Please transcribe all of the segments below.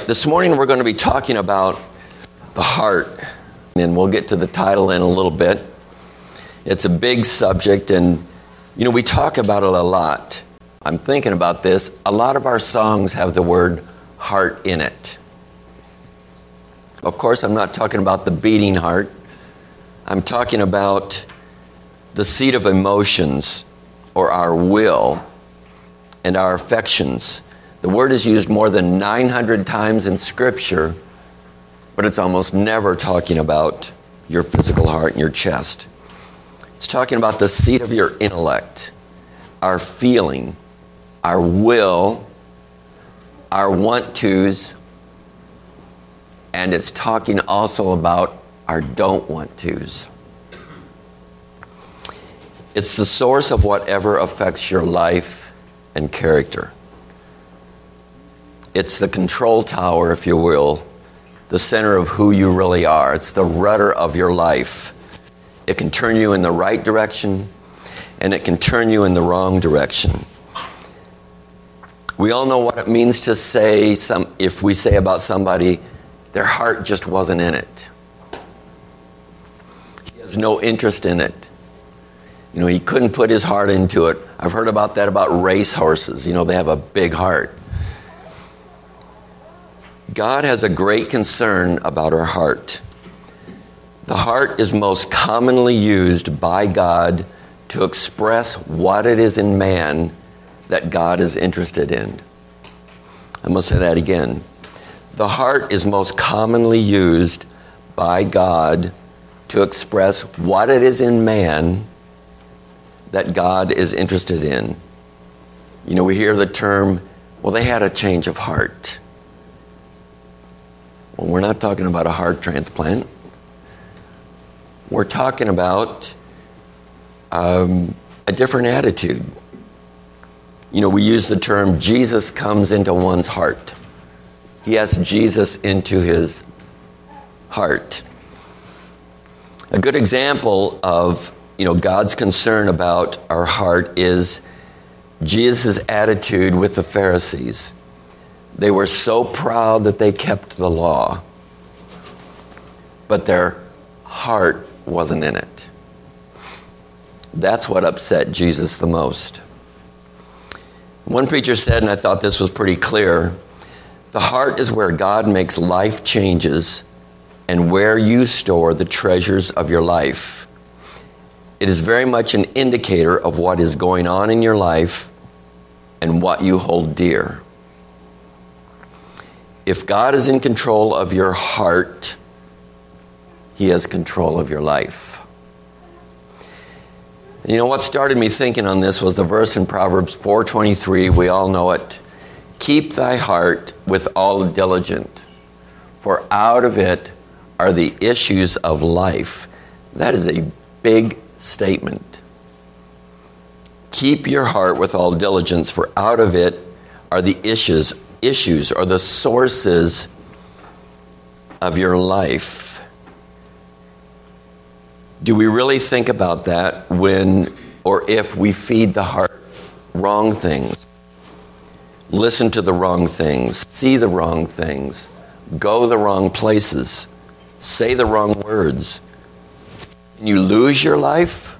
This morning we're going to be talking about the heart, and we'll get to the title in a little bit. It's a big subject, and you know, we talk about it a lot. I'm thinking about this. A lot of our songs have the word heart in it. Of course, I'm not talking about the beating heart, I'm talking about the seat of emotions or our will and our affections. The word is used more than 900 times in Scripture, but it's almost never talking about your physical heart and your chest. It's talking about the seat of your intellect, our feeling, our will, our want tos, and it's talking also about our don't want tos. It's the source of whatever affects your life and character. It's the control tower, if you will, the center of who you really are. It's the rudder of your life. It can turn you in the right direction and it can turn you in the wrong direction. We all know what it means to say some if we say about somebody their heart just wasn't in it. He has no interest in it. You know, he couldn't put his heart into it. I've heard about that about race horses. You know, they have a big heart. God has a great concern about our heart. The heart is most commonly used by God to express what it is in man that God is interested in. I'm going to say that again. The heart is most commonly used by God to express what it is in man that God is interested in. You know, we hear the term, well, they had a change of heart. Well, we're not talking about a heart transplant. We're talking about um, a different attitude. You know, we use the term Jesus comes into one's heart. He has Jesus into his heart. A good example of you know God's concern about our heart is Jesus' attitude with the Pharisees. They were so proud that they kept the law, but their heart wasn't in it. That's what upset Jesus the most. One preacher said, and I thought this was pretty clear the heart is where God makes life changes and where you store the treasures of your life. It is very much an indicator of what is going on in your life and what you hold dear. If God is in control of your heart, He has control of your life. You know what started me thinking on this was the verse in Proverbs 4:23. We all know it. Keep thy heart with all diligence, for out of it are the issues of life. That is a big statement. Keep your heart with all diligence, for out of it are the issues issues or the sources of your life. Do we really think about that when or if we feed the heart wrong things, listen to the wrong things, see the wrong things, go the wrong places, say the wrong words? Can you lose your life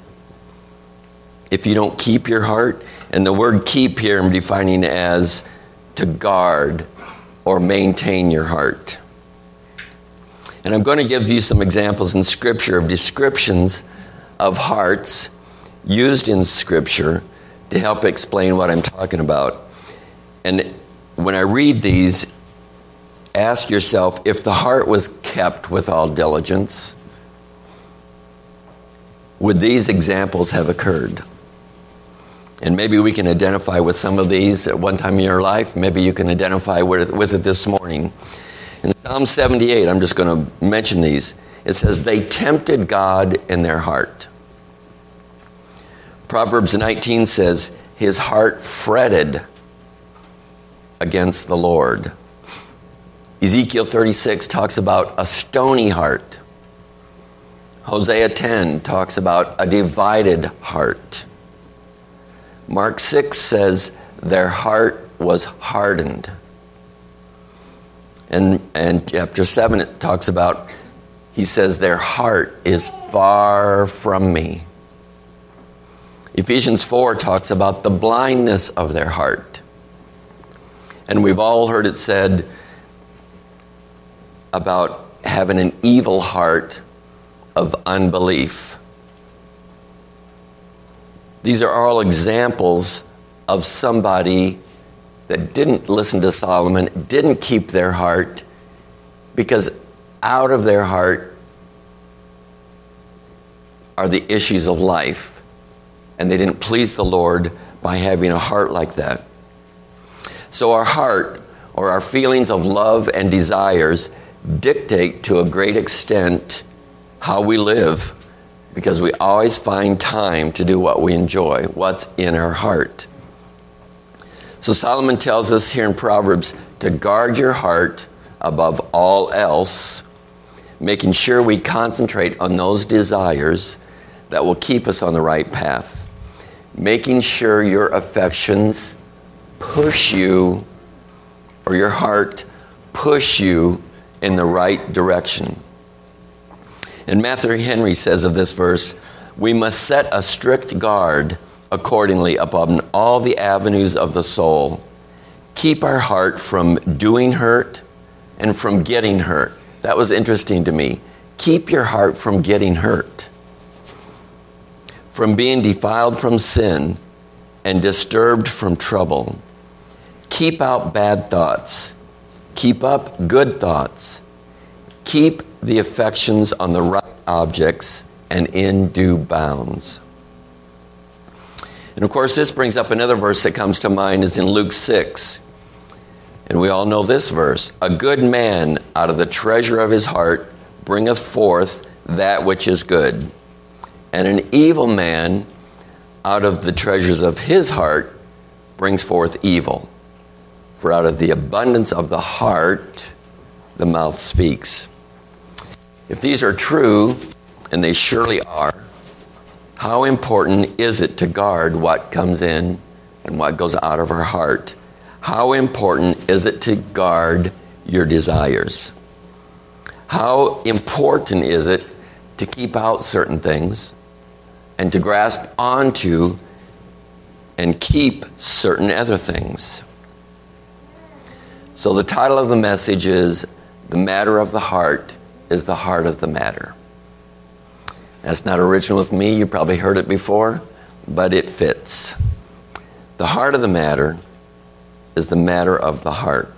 if you don't keep your heart? And the word keep here I'm defining as to guard or maintain your heart. And I'm going to give you some examples in Scripture of descriptions of hearts used in Scripture to help explain what I'm talking about. And when I read these, ask yourself if the heart was kept with all diligence, would these examples have occurred? And maybe we can identify with some of these at one time in your life. Maybe you can identify with, with it this morning. In Psalm 78, I'm just going to mention these. It says, They tempted God in their heart. Proverbs 19 says, His heart fretted against the Lord. Ezekiel 36 talks about a stony heart. Hosea 10 talks about a divided heart. Mark 6 says, Their heart was hardened. And, and chapter 7, it talks about, he says, their heart is far from me. Ephesians 4 talks about the blindness of their heart. And we've all heard it said about having an evil heart of unbelief. These are all examples of somebody that didn't listen to Solomon, didn't keep their heart, because out of their heart are the issues of life. And they didn't please the Lord by having a heart like that. So, our heart, or our feelings of love and desires, dictate to a great extent how we live because we always find time to do what we enjoy, what's in our heart. So Solomon tells us here in Proverbs to guard your heart above all else, making sure we concentrate on those desires that will keep us on the right path. Making sure your affections push you, or your heart push you in the right direction. And Matthew Henry says of this verse, we must set a strict guard accordingly upon all the avenues of the soul. Keep our heart from doing hurt and from getting hurt. That was interesting to me. Keep your heart from getting hurt, from being defiled from sin and disturbed from trouble. Keep out bad thoughts. Keep up good thoughts. Keep the affections on the right objects and in due bounds. And of course, this brings up another verse that comes to mind is in Luke 6. And we all know this verse A good man out of the treasure of his heart bringeth forth that which is good, and an evil man out of the treasures of his heart brings forth evil. For out of the abundance of the heart, the mouth speaks. If these are true, and they surely are, how important is it to guard what comes in and what goes out of our heart? How important is it to guard your desires? How important is it to keep out certain things and to grasp onto and keep certain other things? So, the title of the message is The Matter of the Heart is the Heart of the Matter. That's not original with me. You probably heard it before, but it fits. The heart of the matter is the matter of the heart.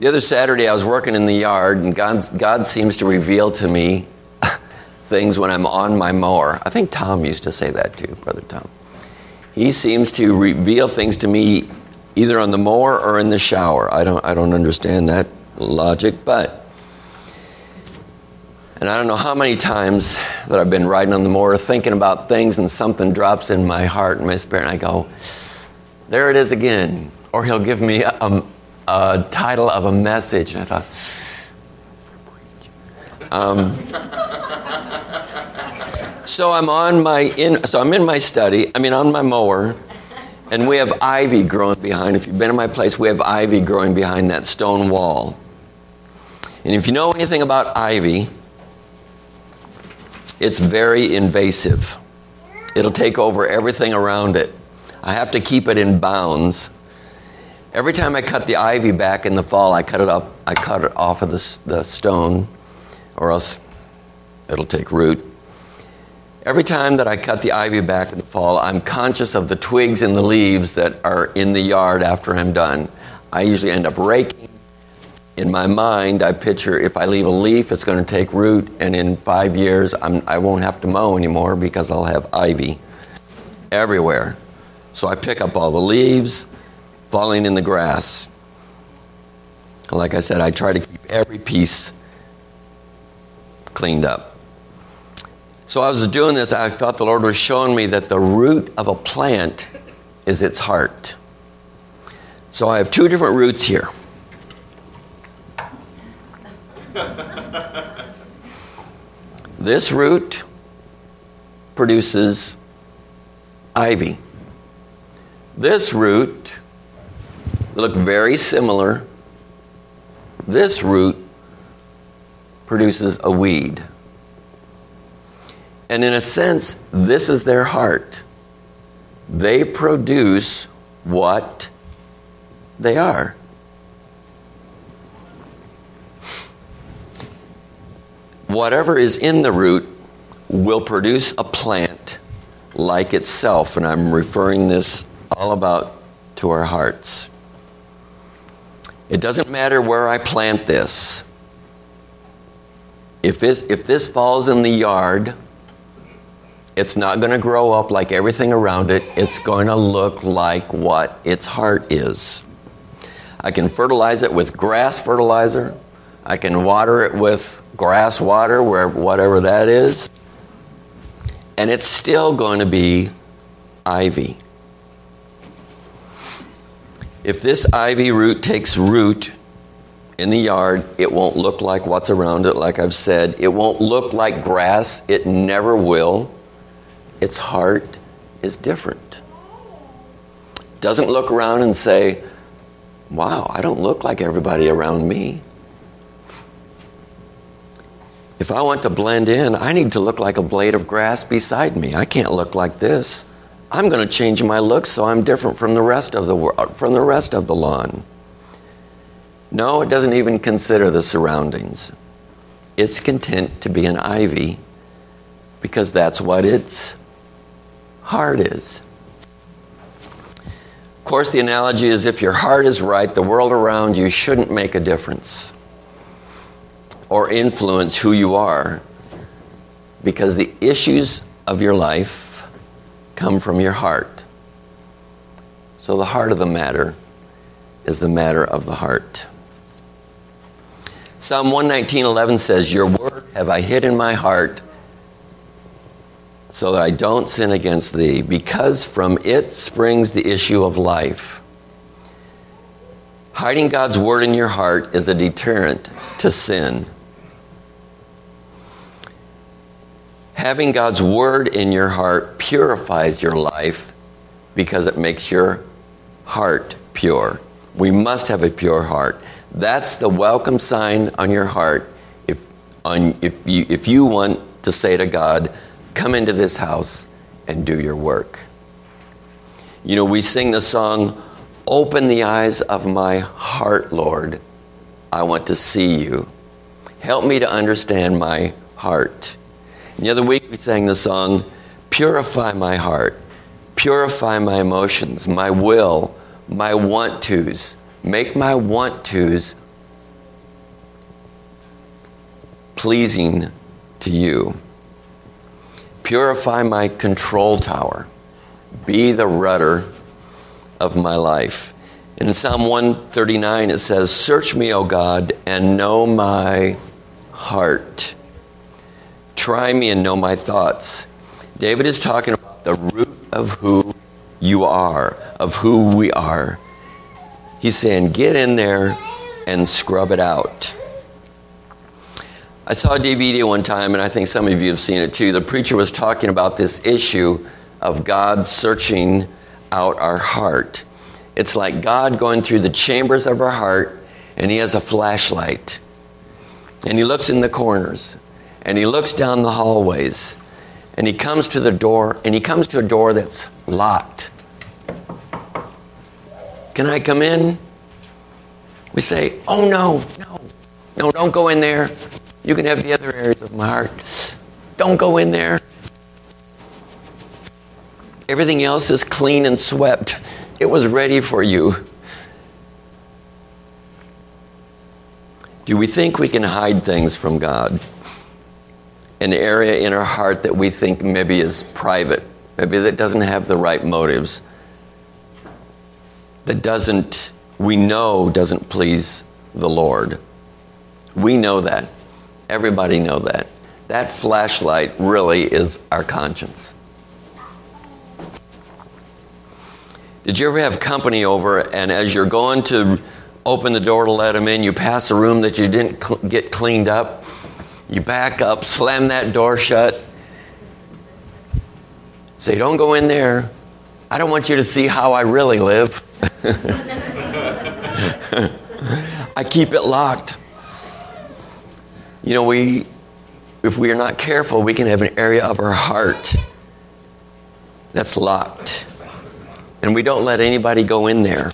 The other Saturday, I was working in the yard, and God, God seems to reveal to me things when I'm on my mower. I think Tom used to say that too, Brother Tom. He seems to reveal things to me either on the mower or in the shower. I don't, I don't understand that logic, but and I don't know how many times that I've been riding on the mower thinking about things and something drops in my heart and my spirit, and I go, there it is again. Or he'll give me a, a title of a message, and I thought, um, so I'm on my in, so I'm in my study. I mean, on my mower, and we have ivy growing behind. If you've been in my place, we have ivy growing behind that stone wall. And if you know anything about ivy, it's very invasive. It'll take over everything around it. I have to keep it in bounds. Every time I cut the ivy back in the fall, I cut it up. I cut it off of the, the stone, or else it'll take root. Every time that I cut the ivy back in the fall, I'm conscious of the twigs and the leaves that are in the yard after I'm done. I usually end up raking in my mind, I picture if I leave a leaf, it's going to take root, and in five years, I'm, I will not have to mow anymore because I'll have ivy everywhere. So I pick up all the leaves falling in the grass. Like I said, I try to keep every piece cleaned up. So I was doing this, I felt the Lord was showing me that the root of a plant is its heart. So I have two different roots here. this root produces ivy. This root look very similar. This root produces a weed. And in a sense, this is their heart. They produce what they are. Whatever is in the root will produce a plant like itself, and I'm referring this all about to our hearts. It doesn't matter where I plant this. If, if this falls in the yard, it's not going to grow up like everything around it. It's going to look like what its heart is. I can fertilize it with grass fertilizer. I can water it with grass water, where, whatever that is. And it's still going to be ivy. If this ivy root takes root in the yard, it won't look like what's around it, like I've said. It won't look like grass. It never will. Its heart is different. Doesn't look around and say, Wow, I don't look like everybody around me. If I want to blend in, I need to look like a blade of grass beside me. I can't look like this. I'm going to change my look so I'm different from the rest of the world, from the rest of the lawn. No, it doesn't even consider the surroundings. It's content to be an ivy because that's what its heart is. Of course, the analogy is if your heart is right, the world around you shouldn't make a difference or influence who you are because the issues of your life come from your heart. So, the heart of the matter is the matter of the heart. Psalm 119.11 says, Your word have I hid in my heart so that I don't sin against thee, because from it springs the issue of life. Hiding God's word in your heart is a deterrent to sin. Having God's word in your heart purifies your life because it makes your heart pure. We must have a pure heart. That's the welcome sign on your heart if, on, if, you, if you want to say to God, Come into this house and do your work. You know, we sing the song, Open the eyes of my heart, Lord. I want to see you. Help me to understand my heart. The other week we sang the song, Purify my heart, purify my emotions, my will, my want tos Make my want tos pleasing to you. Purify my control tower. Be the rudder of my life. In Psalm 139, it says, Search me, O God, and know my heart. Try me and know my thoughts. David is talking about the root of who you are, of who we are. He's saying, get in there and scrub it out. I saw a DVD one time, and I think some of you have seen it too. The preacher was talking about this issue of God searching out our heart. It's like God going through the chambers of our heart, and He has a flashlight. And He looks in the corners, and He looks down the hallways, and He comes to the door, and He comes to a door that's locked. Can I come in? We say, Oh, no, no, no, don't go in there. You can have the other areas of my heart. Don't go in there. Everything else is clean and swept. It was ready for you. Do we think we can hide things from God? An area in our heart that we think maybe is private, maybe that doesn't have the right motives that doesn't, we know doesn't please the Lord. We know that. Everybody know that. That flashlight really is our conscience. Did you ever have company over and as you're going to open the door to let them in, you pass a room that you didn't cl- get cleaned up? You back up, slam that door shut, say, Don't go in there. I don't want you to see how I really live. I keep it locked. You know, we, if we are not careful, we can have an area of our heart that's locked. And we don't let anybody go in there.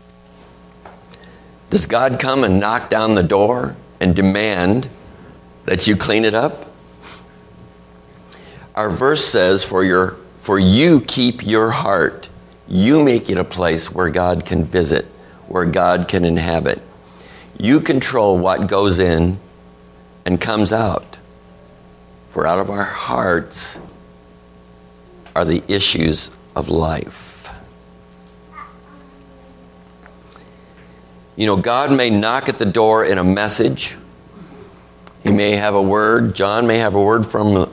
Does God come and knock down the door and demand that you clean it up? Our verse says, For, your, for you keep your heart. You make it a place where God can visit, where God can inhabit. You control what goes in and comes out. For out of our hearts are the issues of life. You know, God may knock at the door in a message. May have a word. John may have a word from,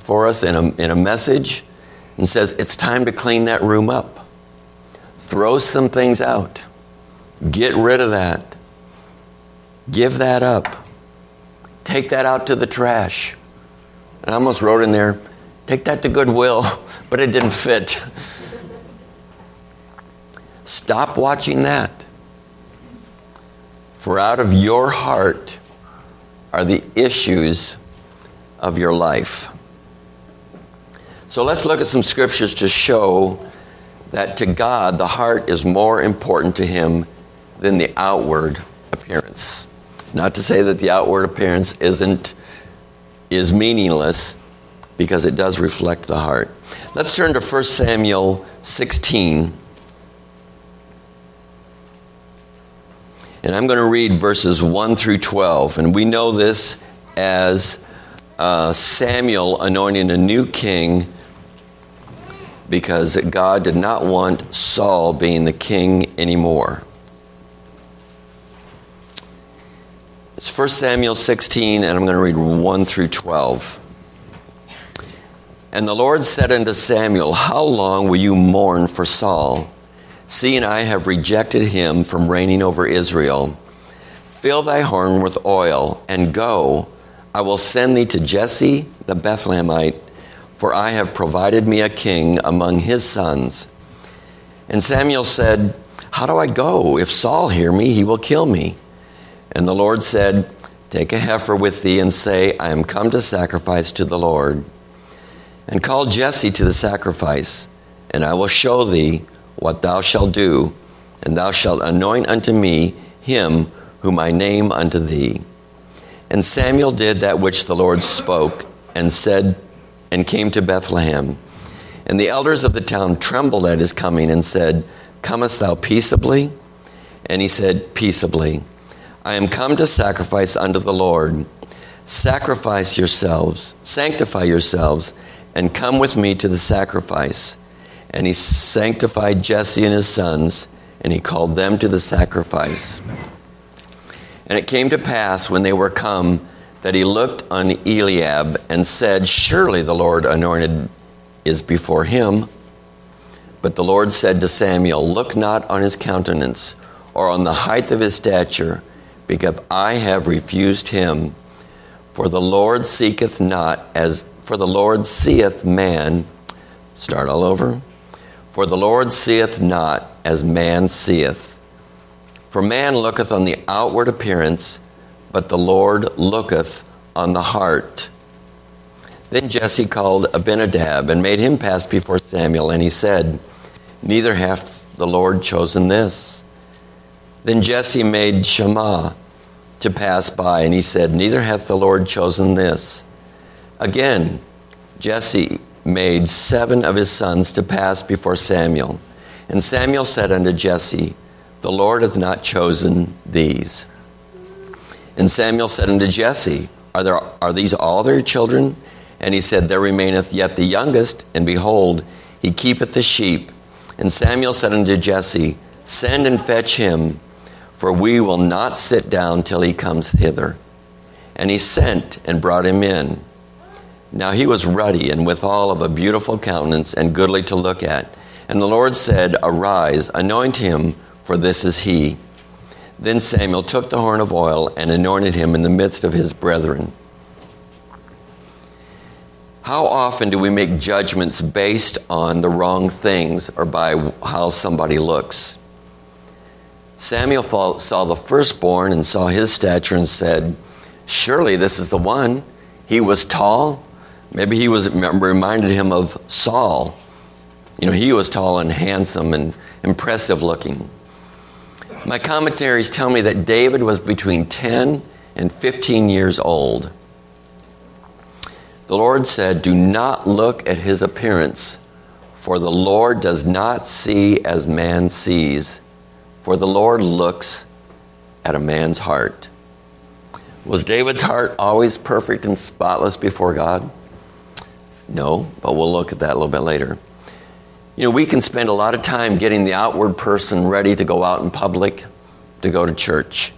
for us in a, in a message and says, It's time to clean that room up. Throw some things out. Get rid of that. Give that up. Take that out to the trash. And I almost wrote in there, take that to Goodwill, but it didn't fit. Stop watching that. For out of your heart are the issues of your life. So let's look at some scriptures to show that to God, the heart is more important to Him than the outward appearance. Not to say that the outward appearance isn't is meaningless because it does reflect the heart. Let's turn to 1 Samuel 16 And I'm going to read verses 1 through 12. And we know this as uh, Samuel anointing a new king because God did not want Saul being the king anymore. It's 1 Samuel 16, and I'm going to read 1 through 12. And the Lord said unto Samuel, How long will you mourn for Saul? Seeing I have rejected him from reigning over Israel. Fill thy horn with oil, and go. I will send thee to Jesse the Bethlehemite, for I have provided me a king among his sons. And Samuel said, How do I go? If Saul hear me, he will kill me. And the Lord said, Take a heifer with thee, and say, I am come to sacrifice to the Lord. And call Jesse to the sacrifice, and I will show thee what thou shalt do, and thou shalt anoint unto me him whom I name unto thee. And Samuel did that which the Lord spoke, and said, and came to Bethlehem. And the elders of the town trembled at his coming, and said, Comest thou peaceably? And he said, Peaceably. I am come to sacrifice unto the Lord. Sacrifice yourselves, sanctify yourselves, and come with me to the sacrifice. And he sanctified Jesse and his sons, and he called them to the sacrifice. And it came to pass when they were come that he looked on Eliab and said, Surely the Lord anointed is before him. But the Lord said to Samuel, Look not on his countenance or on the height of his stature, because I have refused him. For the Lord seeketh not as for the Lord seeth man. Start all over. For the Lord seeth not as man seeth. For man looketh on the outward appearance, but the Lord looketh on the heart. Then Jesse called Abinadab and made him pass before Samuel, and he said, Neither hath the Lord chosen this. Then Jesse made Shammah to pass by, and he said, Neither hath the Lord chosen this. Again, Jesse made seven of his sons to pass before Samuel. And Samuel said unto Jesse, The Lord hath not chosen these. And Samuel said unto Jesse, Are, there, are these all their children? And he said, There remaineth yet the youngest, and behold, he keepeth the sheep. And Samuel said unto Jesse, Send and fetch him, for we will not sit down till he comes hither. And he sent and brought him in. Now he was ruddy and withal of a beautiful countenance and goodly to look at. And the Lord said, Arise, anoint him, for this is he. Then Samuel took the horn of oil and anointed him in the midst of his brethren. How often do we make judgments based on the wrong things or by how somebody looks? Samuel saw the firstborn and saw his stature and said, Surely this is the one. He was tall. Maybe he was reminded him of Saul. You know, he was tall and handsome and impressive looking. My commentaries tell me that David was between 10 and 15 years old. The Lord said, Do not look at his appearance, for the Lord does not see as man sees, for the Lord looks at a man's heart. Was David's heart always perfect and spotless before God? No, but we'll look at that a little bit later. You know, we can spend a lot of time getting the outward person ready to go out in public, to go to church.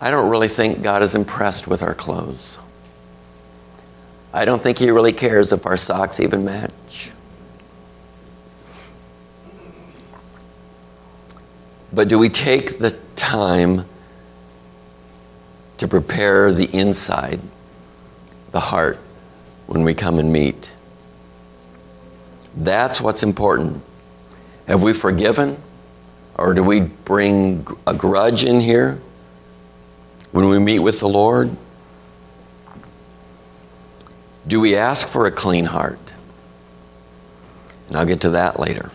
I don't really think God is impressed with our clothes. I don't think He really cares if our socks even match. But do we take the time to prepare the inside, the heart, when we come and meet? That's what's important. Have we forgiven? Or do we bring a grudge in here when we meet with the Lord? Do we ask for a clean heart? And I'll get to that later.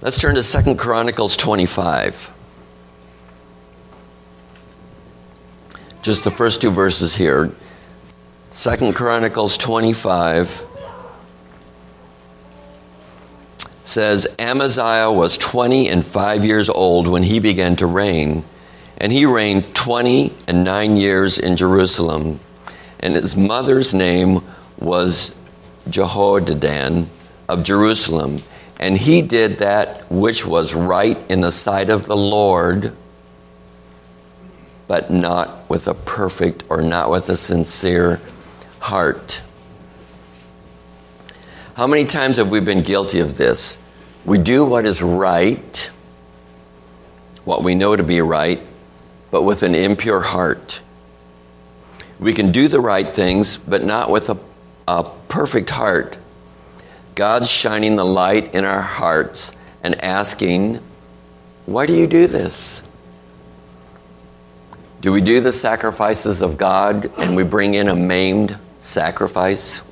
Let's turn to Second Chronicles 25. Just the first two verses here. Second Chronicles 25 says Amaziah was 20 and 5 years old when he began to reign, and he reigned 20 and 9 years in Jerusalem and his mother's name was Jehoaddan of Jerusalem. And he did that which was right in the sight of the Lord, but not with a perfect or not with a sincere heart. How many times have we been guilty of this? We do what is right, what we know to be right, but with an impure heart. We can do the right things, but not with a, a perfect heart. God's shining the light in our hearts and asking, Why do you do this? Do we do the sacrifices of God and we bring in a maimed sacrifice?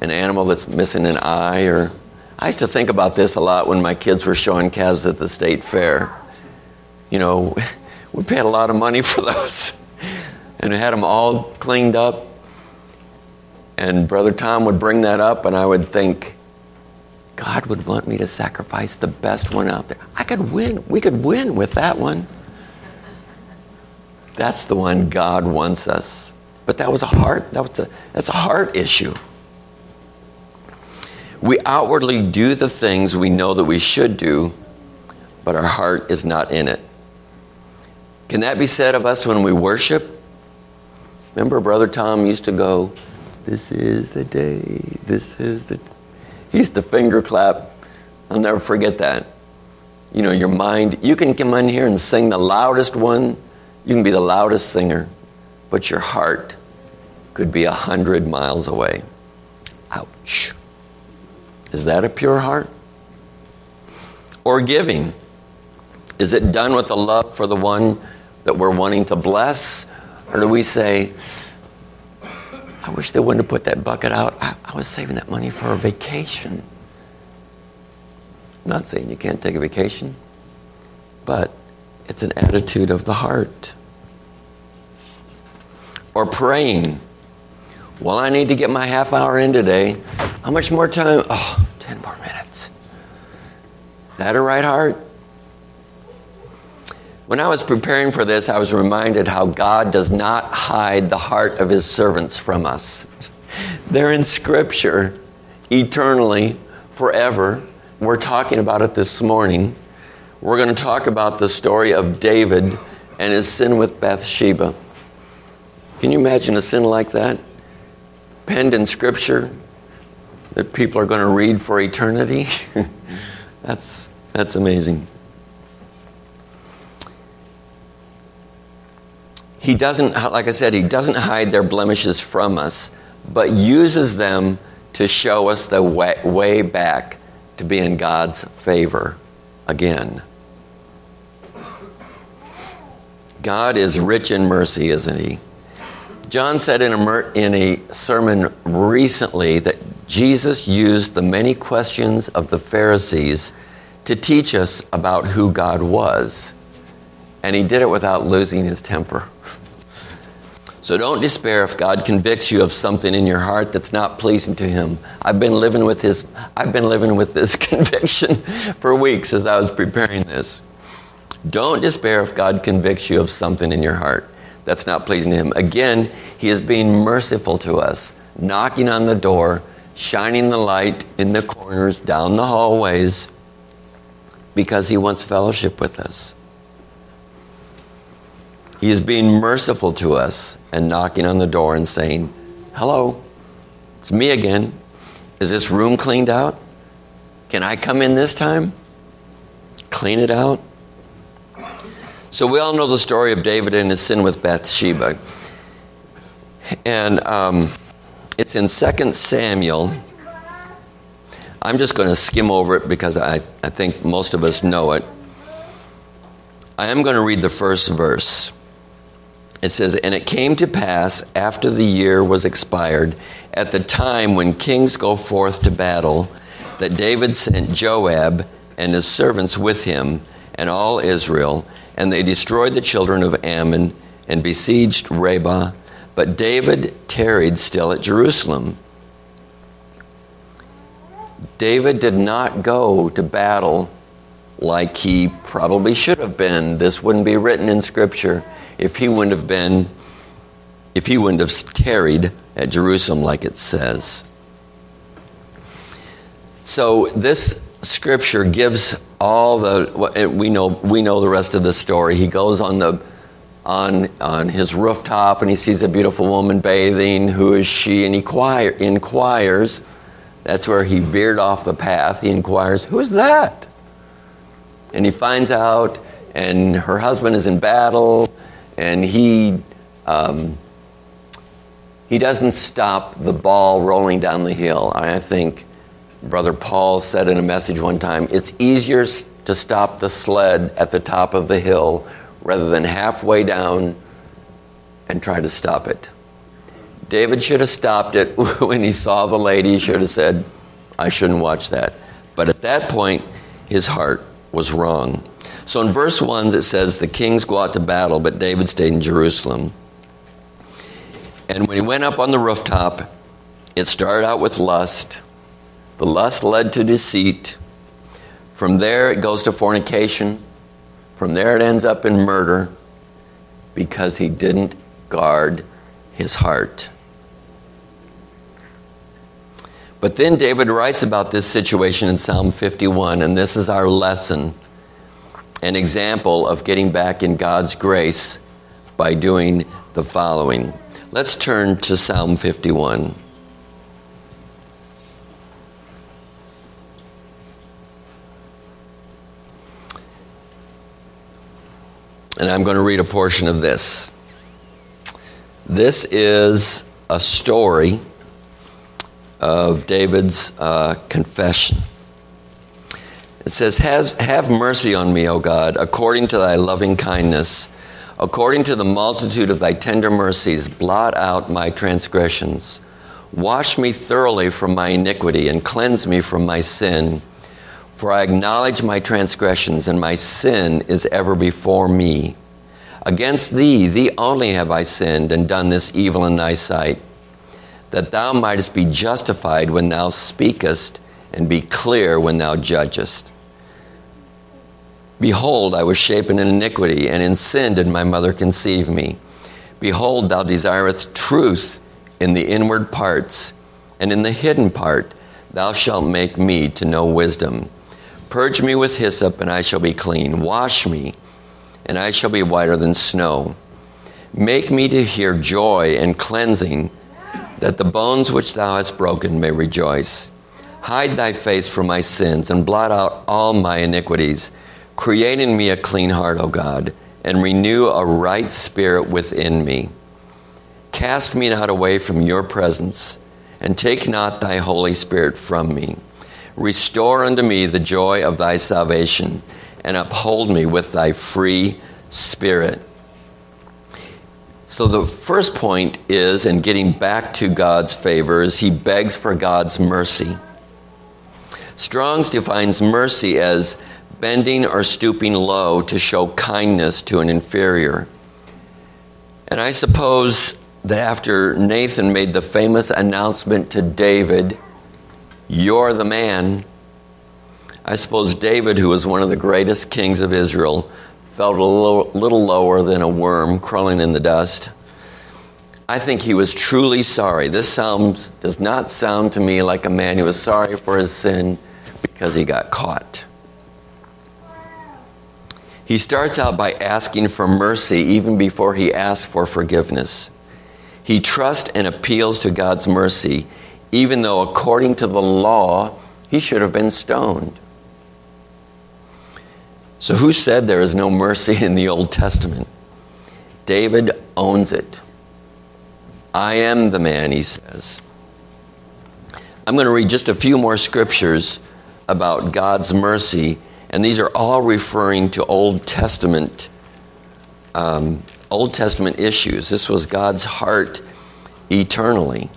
An animal that's missing an eye or I used to think about this a lot when my kids were showing calves at the state fair. You know, we paid a lot of money for those and had them all cleaned up. And Brother Tom would bring that up, and I would think, God would want me to sacrifice the best one out there. I could win. We could win with that one. That's the one God wants us. But that was a heart, that was a, that's a heart issue. We outwardly do the things we know that we should do, but our heart is not in it. Can that be said of us when we worship? Remember, Brother Tom used to go, This is the day, this is the. He used to finger clap. I'll never forget that. You know, your mind, you can come in here and sing the loudest one, you can be the loudest singer, but your heart could be a hundred miles away. Ouch. Is that a pure heart? Or giving? Is it done with a love for the one that we're wanting to bless? Or do we say, I wish they wouldn't have put that bucket out. I, I was saving that money for a vacation. I'm not saying you can't take a vacation, but it's an attitude of the heart. Or praying. Well, I need to get my half hour in today. How much more time? Oh, 10 more minutes. Is that a right heart? When I was preparing for this, I was reminded how God does not hide the heart of his servants from us. They're in Scripture eternally, forever. We're talking about it this morning. We're going to talk about the story of David and his sin with Bathsheba. Can you imagine a sin like that? Penned in Scripture that people are going to read for eternity? that's, that's amazing. he doesn't, like I said, he doesn't hide their blemishes from us, but uses them to show us the way, way back to be in God's favor again. God is rich in mercy, isn't He? John said in a, in a sermon recently that Jesus used the many questions of the Pharisees to teach us about who God was. And he did it without losing his temper. So don't despair if God convicts you of something in your heart that's not pleasing to him. I've been living with his I've been living with this conviction for weeks as I was preparing this. Don't despair if God convicts you of something in your heart that's not pleasing to him. Again, he is being merciful to us, knocking on the door, shining the light in the corners, down the hallways because he wants fellowship with us. He is being merciful to us and knocking on the door and saying, Hello, it's me again. Is this room cleaned out? Can I come in this time? Clean it out? So, we all know the story of David and his sin with Bathsheba. And um, it's in 2 Samuel. I'm just going to skim over it because I, I think most of us know it. I am going to read the first verse. It says, And it came to pass after the year was expired, at the time when kings go forth to battle, that David sent Joab and his servants with him and all Israel, and they destroyed the children of Ammon and besieged Rabbah. But David tarried still at Jerusalem. David did not go to battle like he probably should have been. This wouldn't be written in Scripture if he wouldn't have been, if he wouldn't have tarried at Jerusalem like it says. So this scripture gives all the we know we know the rest of the story. He goes on the on on his rooftop and he sees a beautiful woman bathing. Who is she? And he inquire, inquires. That's where he veered off the path. He inquires, "Who's that?" And he finds out, and her husband is in battle, and he um, he doesn't stop the ball rolling down the hill. I think Brother Paul said in a message one time, it's easier to stop the sled at the top of the hill rather than halfway down and try to stop it. David should have stopped it when he saw the lady. He should have said, I shouldn't watch that. But at that point, his heart was wrong. So in verse 1, it says, The kings go out to battle, but David stayed in Jerusalem. And when he went up on the rooftop, it started out with lust. The lust led to deceit. From there, it goes to fornication. From there, it ends up in murder because he didn't guard his heart. But then David writes about this situation in Psalm 51, and this is our lesson an example of getting back in God's grace by doing the following. Let's turn to Psalm 51. And I'm going to read a portion of this. This is a story of David's uh, confession. It says, Have mercy on me, O God, according to thy loving kindness. According to the multitude of thy tender mercies, blot out my transgressions. Wash me thoroughly from my iniquity and cleanse me from my sin. For I acknowledge my transgressions, and my sin is ever before me. Against thee, thee only have I sinned and done this evil in thy sight, that thou mightest be justified when thou speakest and be clear when thou judgest. Behold, I was shapen in iniquity, and in sin did my mother conceive me. Behold, thou desirest truth in the inward parts, and in the hidden part thou shalt make me to know wisdom. Purge me with hyssop, and I shall be clean. Wash me, and I shall be whiter than snow. Make me to hear joy and cleansing, that the bones which thou hast broken may rejoice. Hide thy face from my sins and blot out all my iniquities. Create in me a clean heart, O God, and renew a right spirit within me. Cast me not away from your presence, and take not thy Holy Spirit from me. Restore unto me the joy of thy salvation, and uphold me with thy free spirit. So, the first point is, in getting back to God's favor, is he begs for God's mercy. Strong's defines mercy as bending or stooping low to show kindness to an inferior. And I suppose that after Nathan made the famous announcement to David, You're the man, I suppose David, who was one of the greatest kings of Israel, felt a little, little lower than a worm crawling in the dust. I think he was truly sorry. This sounds, does not sound to me like a man who was sorry for his sin because he got caught. He starts out by asking for mercy even before he asks for forgiveness. He trusts and appeals to God's mercy, even though, according to the law, he should have been stoned. So, who said there is no mercy in the Old Testament? David owns it. I am the man, he says. I'm going to read just a few more scriptures about God's mercy, and these are all referring to Old Testament um, Old Testament issues. This was God's heart eternally.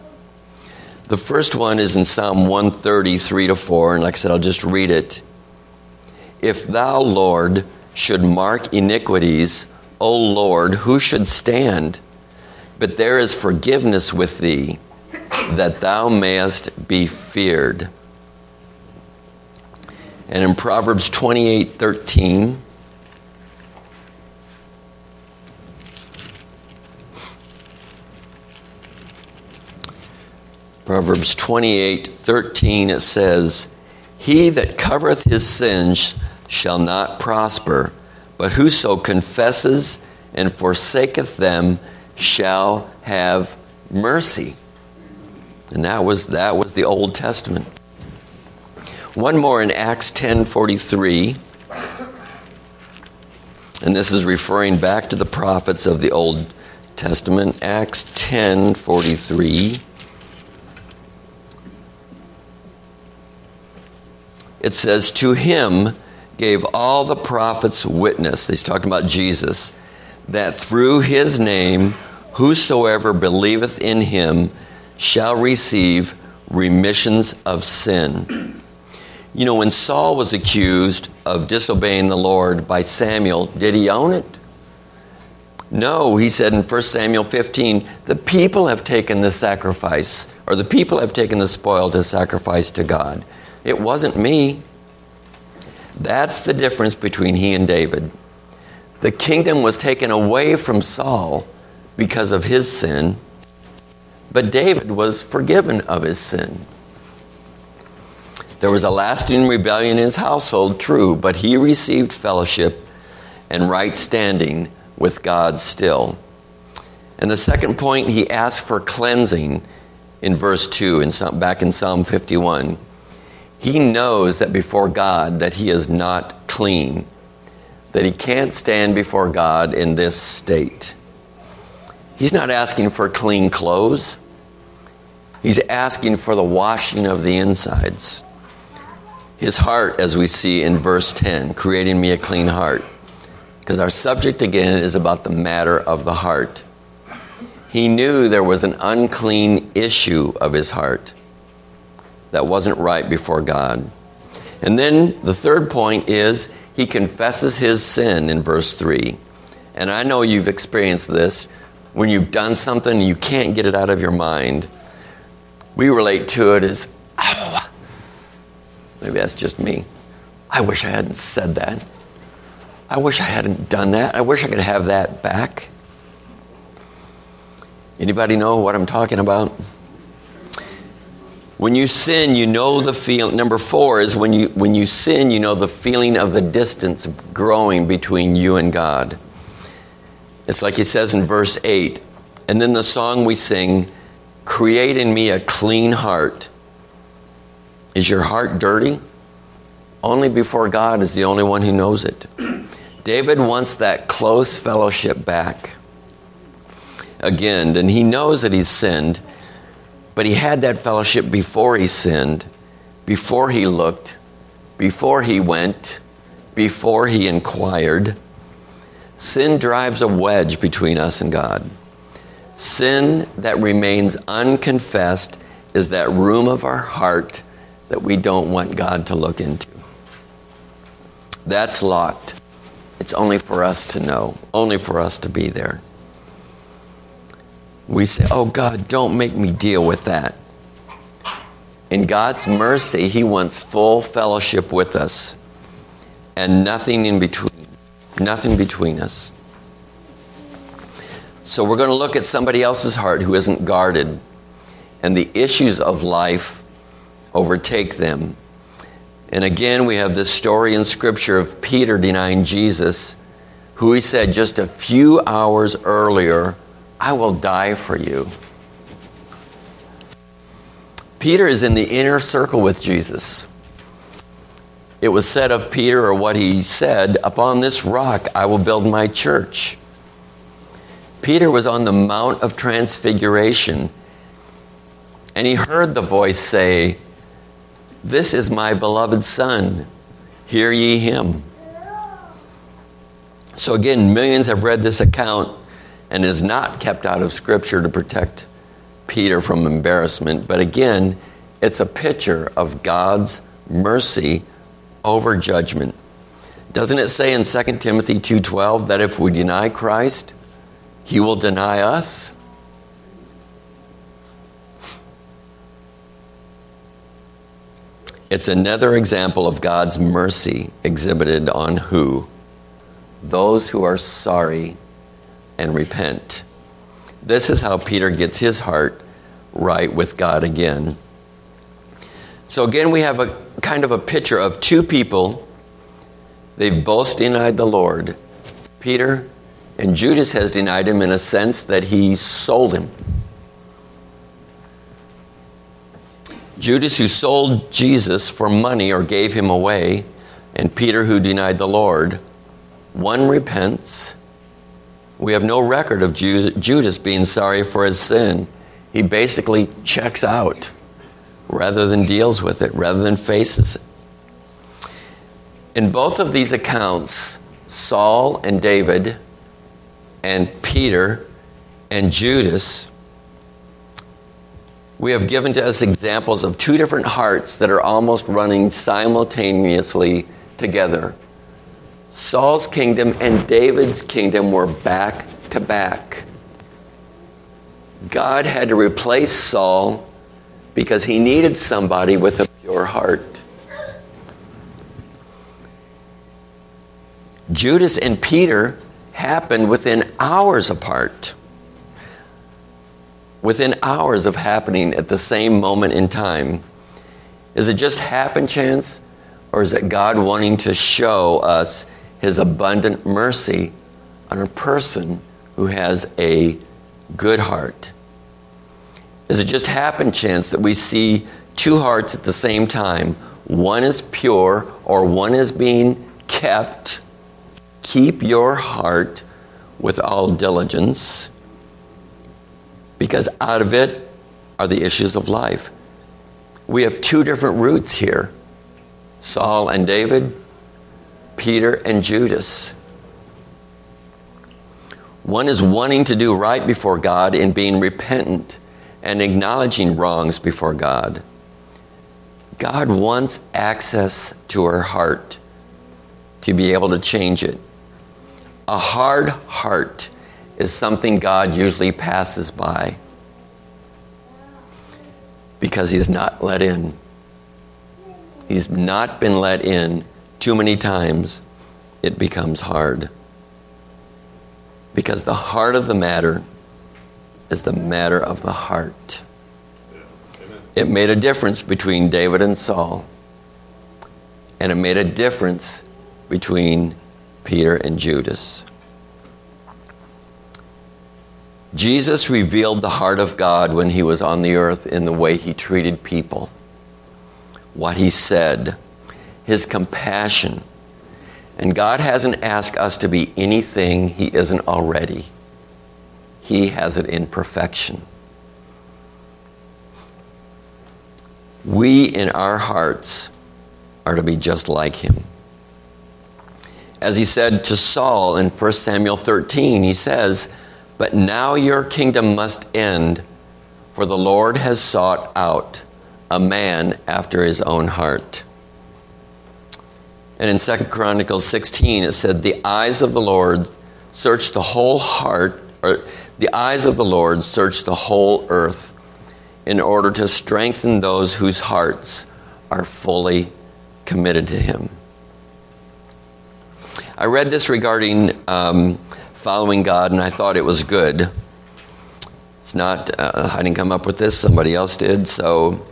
The first one is in Psalm 133 to 4, and like I said, I'll just read it. If thou, Lord, should mark iniquities, O Lord, who should stand? But there is forgiveness with thee, that thou mayest be feared. And in Proverbs 28 13, Proverbs 28 13, it says, He that covereth his sins shall not prosper, but whoso confesses and forsaketh them shall have mercy. And that was, that was the Old Testament. One more in Acts 10:43. And this is referring back to the prophets of the Old Testament, Acts 10:43. It says, To him gave all the prophets witness, he's talking about Jesus, that through his name whosoever believeth in him shall receive remissions of sin. You know, when Saul was accused of disobeying the Lord by Samuel, did he own it? No, he said in 1 Samuel 15, the people have taken the sacrifice, or the people have taken the spoil to sacrifice to God. It wasn't me. That's the difference between he and David. The kingdom was taken away from Saul because of his sin, but David was forgiven of his sin. There was a lasting rebellion in his household, true, but he received fellowship and right standing with God still. And the second point, he asked for cleansing in verse 2, in back in Psalm 51 he knows that before God that he is not clean, that he can't stand before God in this state. He's not asking for clean clothes. He's asking for the washing of the insides. His heart, as we see in verse 10, creating me a clean heart. Because our subject again is about the matter of the heart. He knew there was an unclean issue of his heart that wasn't right before God. And then the third point is he confesses his sin in verse 3. And I know you've experienced this when you've done something you can't get it out of your mind. We relate to it as, oh, maybe that's just me. I wish I hadn't said that. I wish I hadn't done that. I wish I could have that back. Anybody know what I'm talking about? When you sin, you know the feeling. Number four is when you, when you sin, you know the feeling of the distance growing between you and God. It's like he says in verse 8. And then the song we sing, Create in me a clean heart. Is your heart dirty? Only before God is the only one who knows it. David wants that close fellowship back again, and he knows that he's sinned but he had that fellowship before he sinned. before he looked, before he went, before he inquired. Sin drives a wedge between us and God. Sin that remains unconfessed is that room of our heart that we don't want God to look into. That's locked. It's only for us to know, only for us to be there. We say, Oh God, don't make me deal with that. In God's mercy, He wants full fellowship with us and nothing in between. Nothing between us. So we're going to look at somebody else's heart who isn't guarded, and the issues of life overtake them. And again, we have this story in Scripture of Peter denying Jesus, who he said just a few hours earlier, I will die for you. Peter is in the inner circle with Jesus. It was said of Peter, or what he said, Upon this rock I will build my church. Peter was on the Mount of Transfiguration, and he heard the voice say, This is my beloved Son, hear ye him. So, again, millions have read this account and is not kept out of Scripture to protect Peter from embarrassment. But again, it's a picture of God's mercy over judgment. Doesn't it say in 2 Timothy 2:12 that if we deny Christ, he will deny us? It's another example of God's mercy exhibited on who? Those who are sorry and repent. This is how Peter gets his heart right with God again. So again, we have a kind of a picture of two people. They've both denied the Lord. Peter and Judas has denied him in a sense that he sold him. Judas, who sold Jesus for money or gave him away, and Peter, who denied the Lord. One repents. We have no record of Judas being sorry for his sin. He basically checks out rather than deals with it, rather than faces it. In both of these accounts, Saul and David and Peter and Judas, we have given to us examples of two different hearts that are almost running simultaneously together. Saul's kingdom and David's kingdom were back to back. God had to replace Saul because he needed somebody with a pure heart. Judas and Peter happened within hours apart. Within hours of happening at the same moment in time. Is it just happen chance? Or is it God wanting to show us his abundant mercy on a person who has a good heart? Is it just happen chance that we see two hearts at the same time? One is pure or one is being kept. Keep your heart with all diligence because out of it are the issues of life. We have two different roots here Saul and David, Peter and Judas. One is wanting to do right before God and being repentant and acknowledging wrongs before God. God wants access to our heart to be able to change it. A hard heart is something God usually passes by because He's not let in. He's not been let in too many times, it becomes hard. Because the heart of the matter is the matter of the heart. It made a difference between David and Saul, and it made a difference between Peter and Judas. Jesus revealed the heart of God when he was on the earth in the way he treated people, what he said, his compassion. And God hasn't asked us to be anything he isn't already. He has it in perfection. we in our hearts are to be just like him. As he said to Saul in 1 Samuel 13, he says, But now your kingdom must end, for the Lord has sought out a man after his own heart. And in 2 Chronicles 16, it said, The eyes of the Lord search the whole heart, or the eyes of the Lord search the whole earth in order to strengthen those whose hearts are fully committed to Him. I read this regarding um, following God, and I thought it was good. It's not, uh, I didn't come up with this, somebody else did, so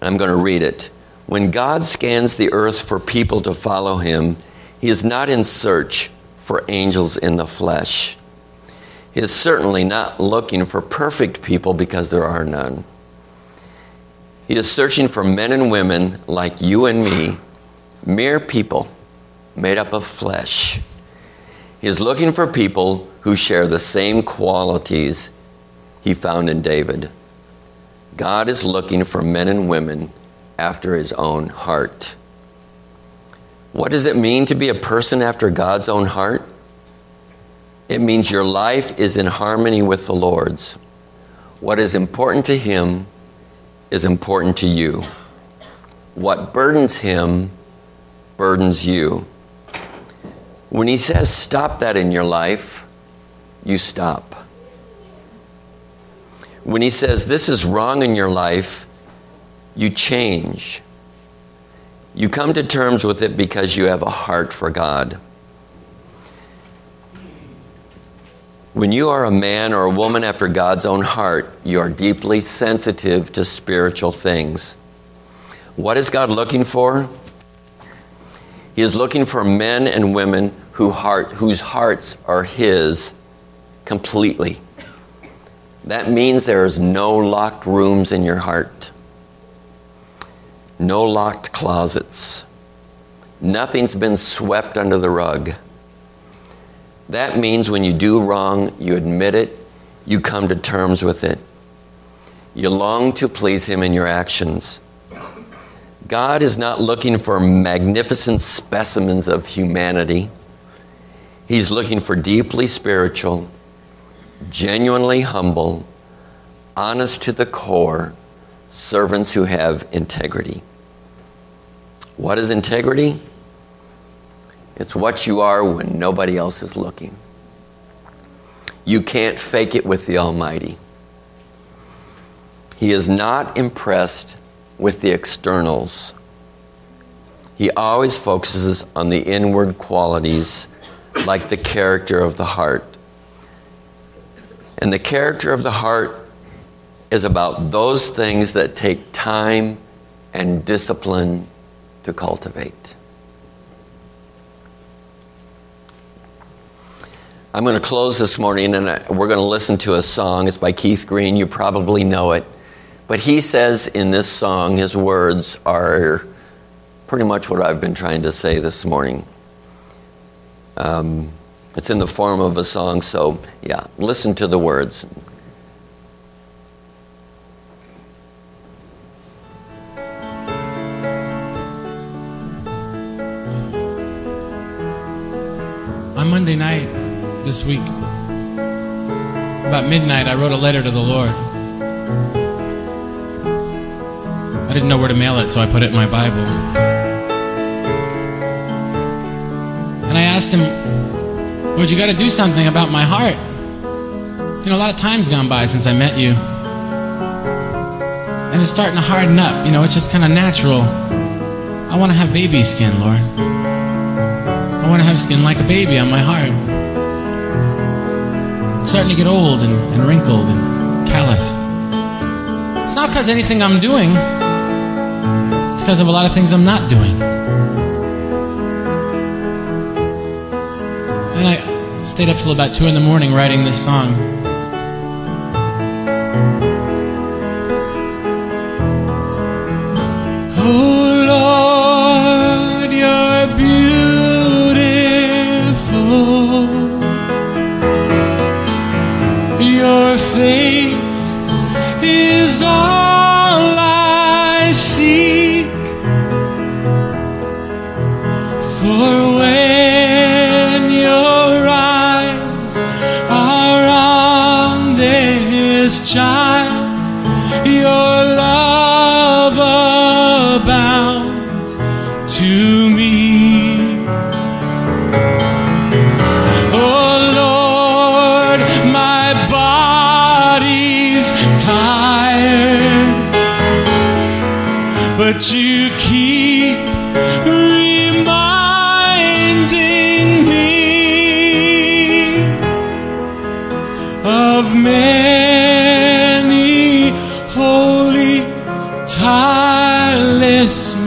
I'm going to read it. When God scans the earth for people to follow Him, He is not in search for angels in the flesh. He is certainly not looking for perfect people because there are none. He is searching for men and women like you and me, mere people made up of flesh. He is looking for people who share the same qualities he found in David. God is looking for men and women after his own heart. What does it mean to be a person after God's own heart? It means your life is in harmony with the Lord's. What is important to Him is important to you. What burdens Him burdens you. When He says stop that in your life, you stop. When He says this is wrong in your life, you change. You come to terms with it because you have a heart for God. When you are a man or a woman after God's own heart, you are deeply sensitive to spiritual things. What is God looking for? He is looking for men and women who heart, whose hearts are His completely. That means there is no locked rooms in your heart, no locked closets. Nothing's been swept under the rug. That means when you do wrong, you admit it, you come to terms with it. You long to please Him in your actions. God is not looking for magnificent specimens of humanity. He's looking for deeply spiritual, genuinely humble, honest to the core servants who have integrity. What is integrity? It's what you are when nobody else is looking. You can't fake it with the Almighty. He is not impressed with the externals. He always focuses on the inward qualities, like the character of the heart. And the character of the heart is about those things that take time and discipline to cultivate. I'm going to close this morning and we're going to listen to a song. It's by Keith Green. You probably know it. But he says in this song, his words are pretty much what I've been trying to say this morning. Um, it's in the form of a song, so yeah, listen to the words. On Monday night, this week. About midnight, I wrote a letter to the Lord. I didn't know where to mail it, so I put it in my Bible. And I asked him, Lord, you got to do something about my heart. You know, a lot of time's gone by since I met you. And it's starting to harden up. You know, it's just kind of natural. I want to have baby skin, Lord. I want to have skin like a baby on my heart It's starting to get old and, and wrinkled and calloused. It's not because anything I'm doing, it's because of a lot of things I'm not doing. And I stayed up till about 2 in the morning writing this song. Oh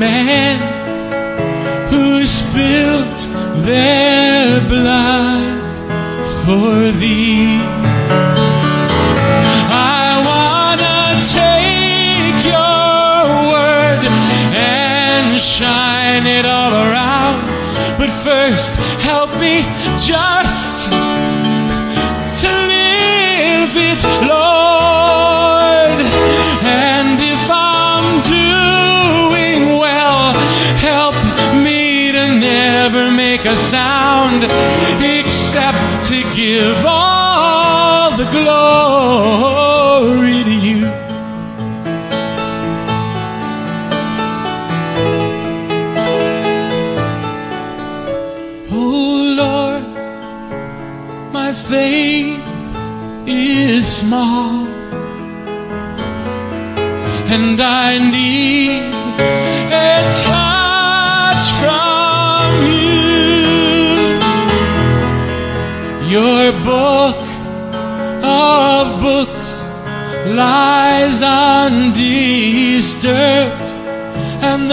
man who spilled their blood for thee.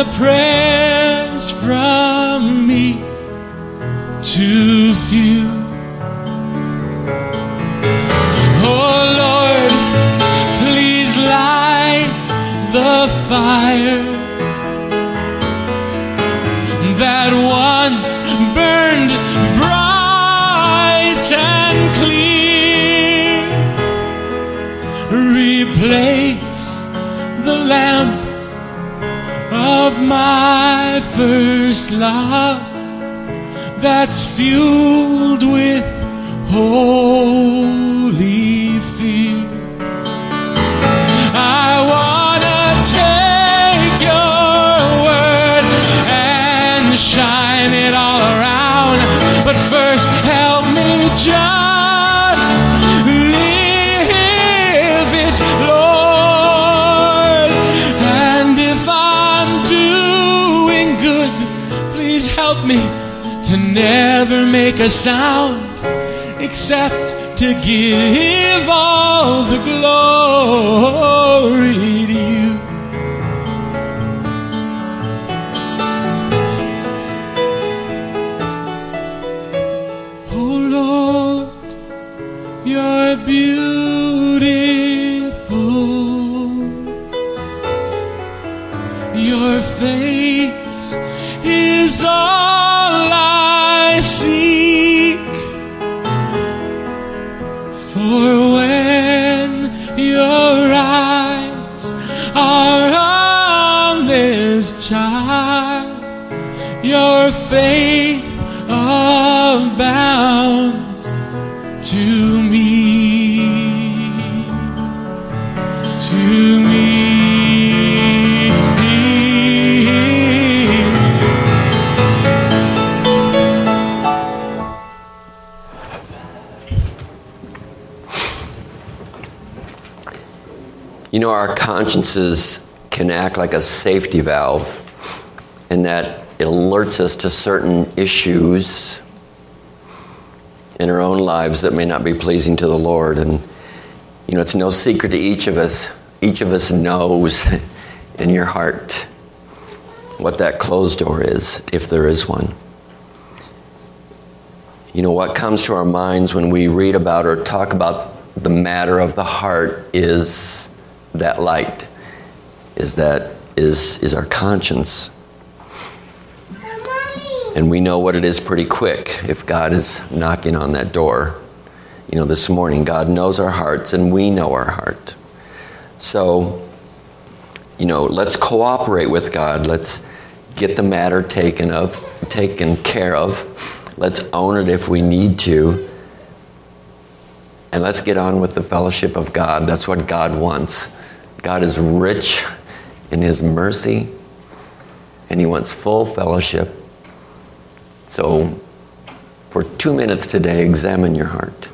The prayers from me too few. Oh Lord, please light the fire that once burned my first love that's fueled with holy fear. I wanna take your word and shine it all around. But first, help me just a sound except to give all the glory know, our consciences can act like a safety valve in that it alerts us to certain issues in our own lives that may not be pleasing to the Lord. And, you know, it's no secret to each of us. Each of us knows in your heart what that closed door is, if there is one. You know, what comes to our minds when we read about or talk about the matter of the heart is that light, is that is, is our conscience. And we know what it is pretty quick if God is knocking on that door. You know, this morning, God knows our hearts and we know our heart. So, you know, let's cooperate with God. Let's get the matter taken of, taken care of. Let's own it if we need to. And let's get on with the fellowship of God. That's what God wants. God is rich in His mercy, and He wants full fellowship. So, for two minutes today, examine your heart.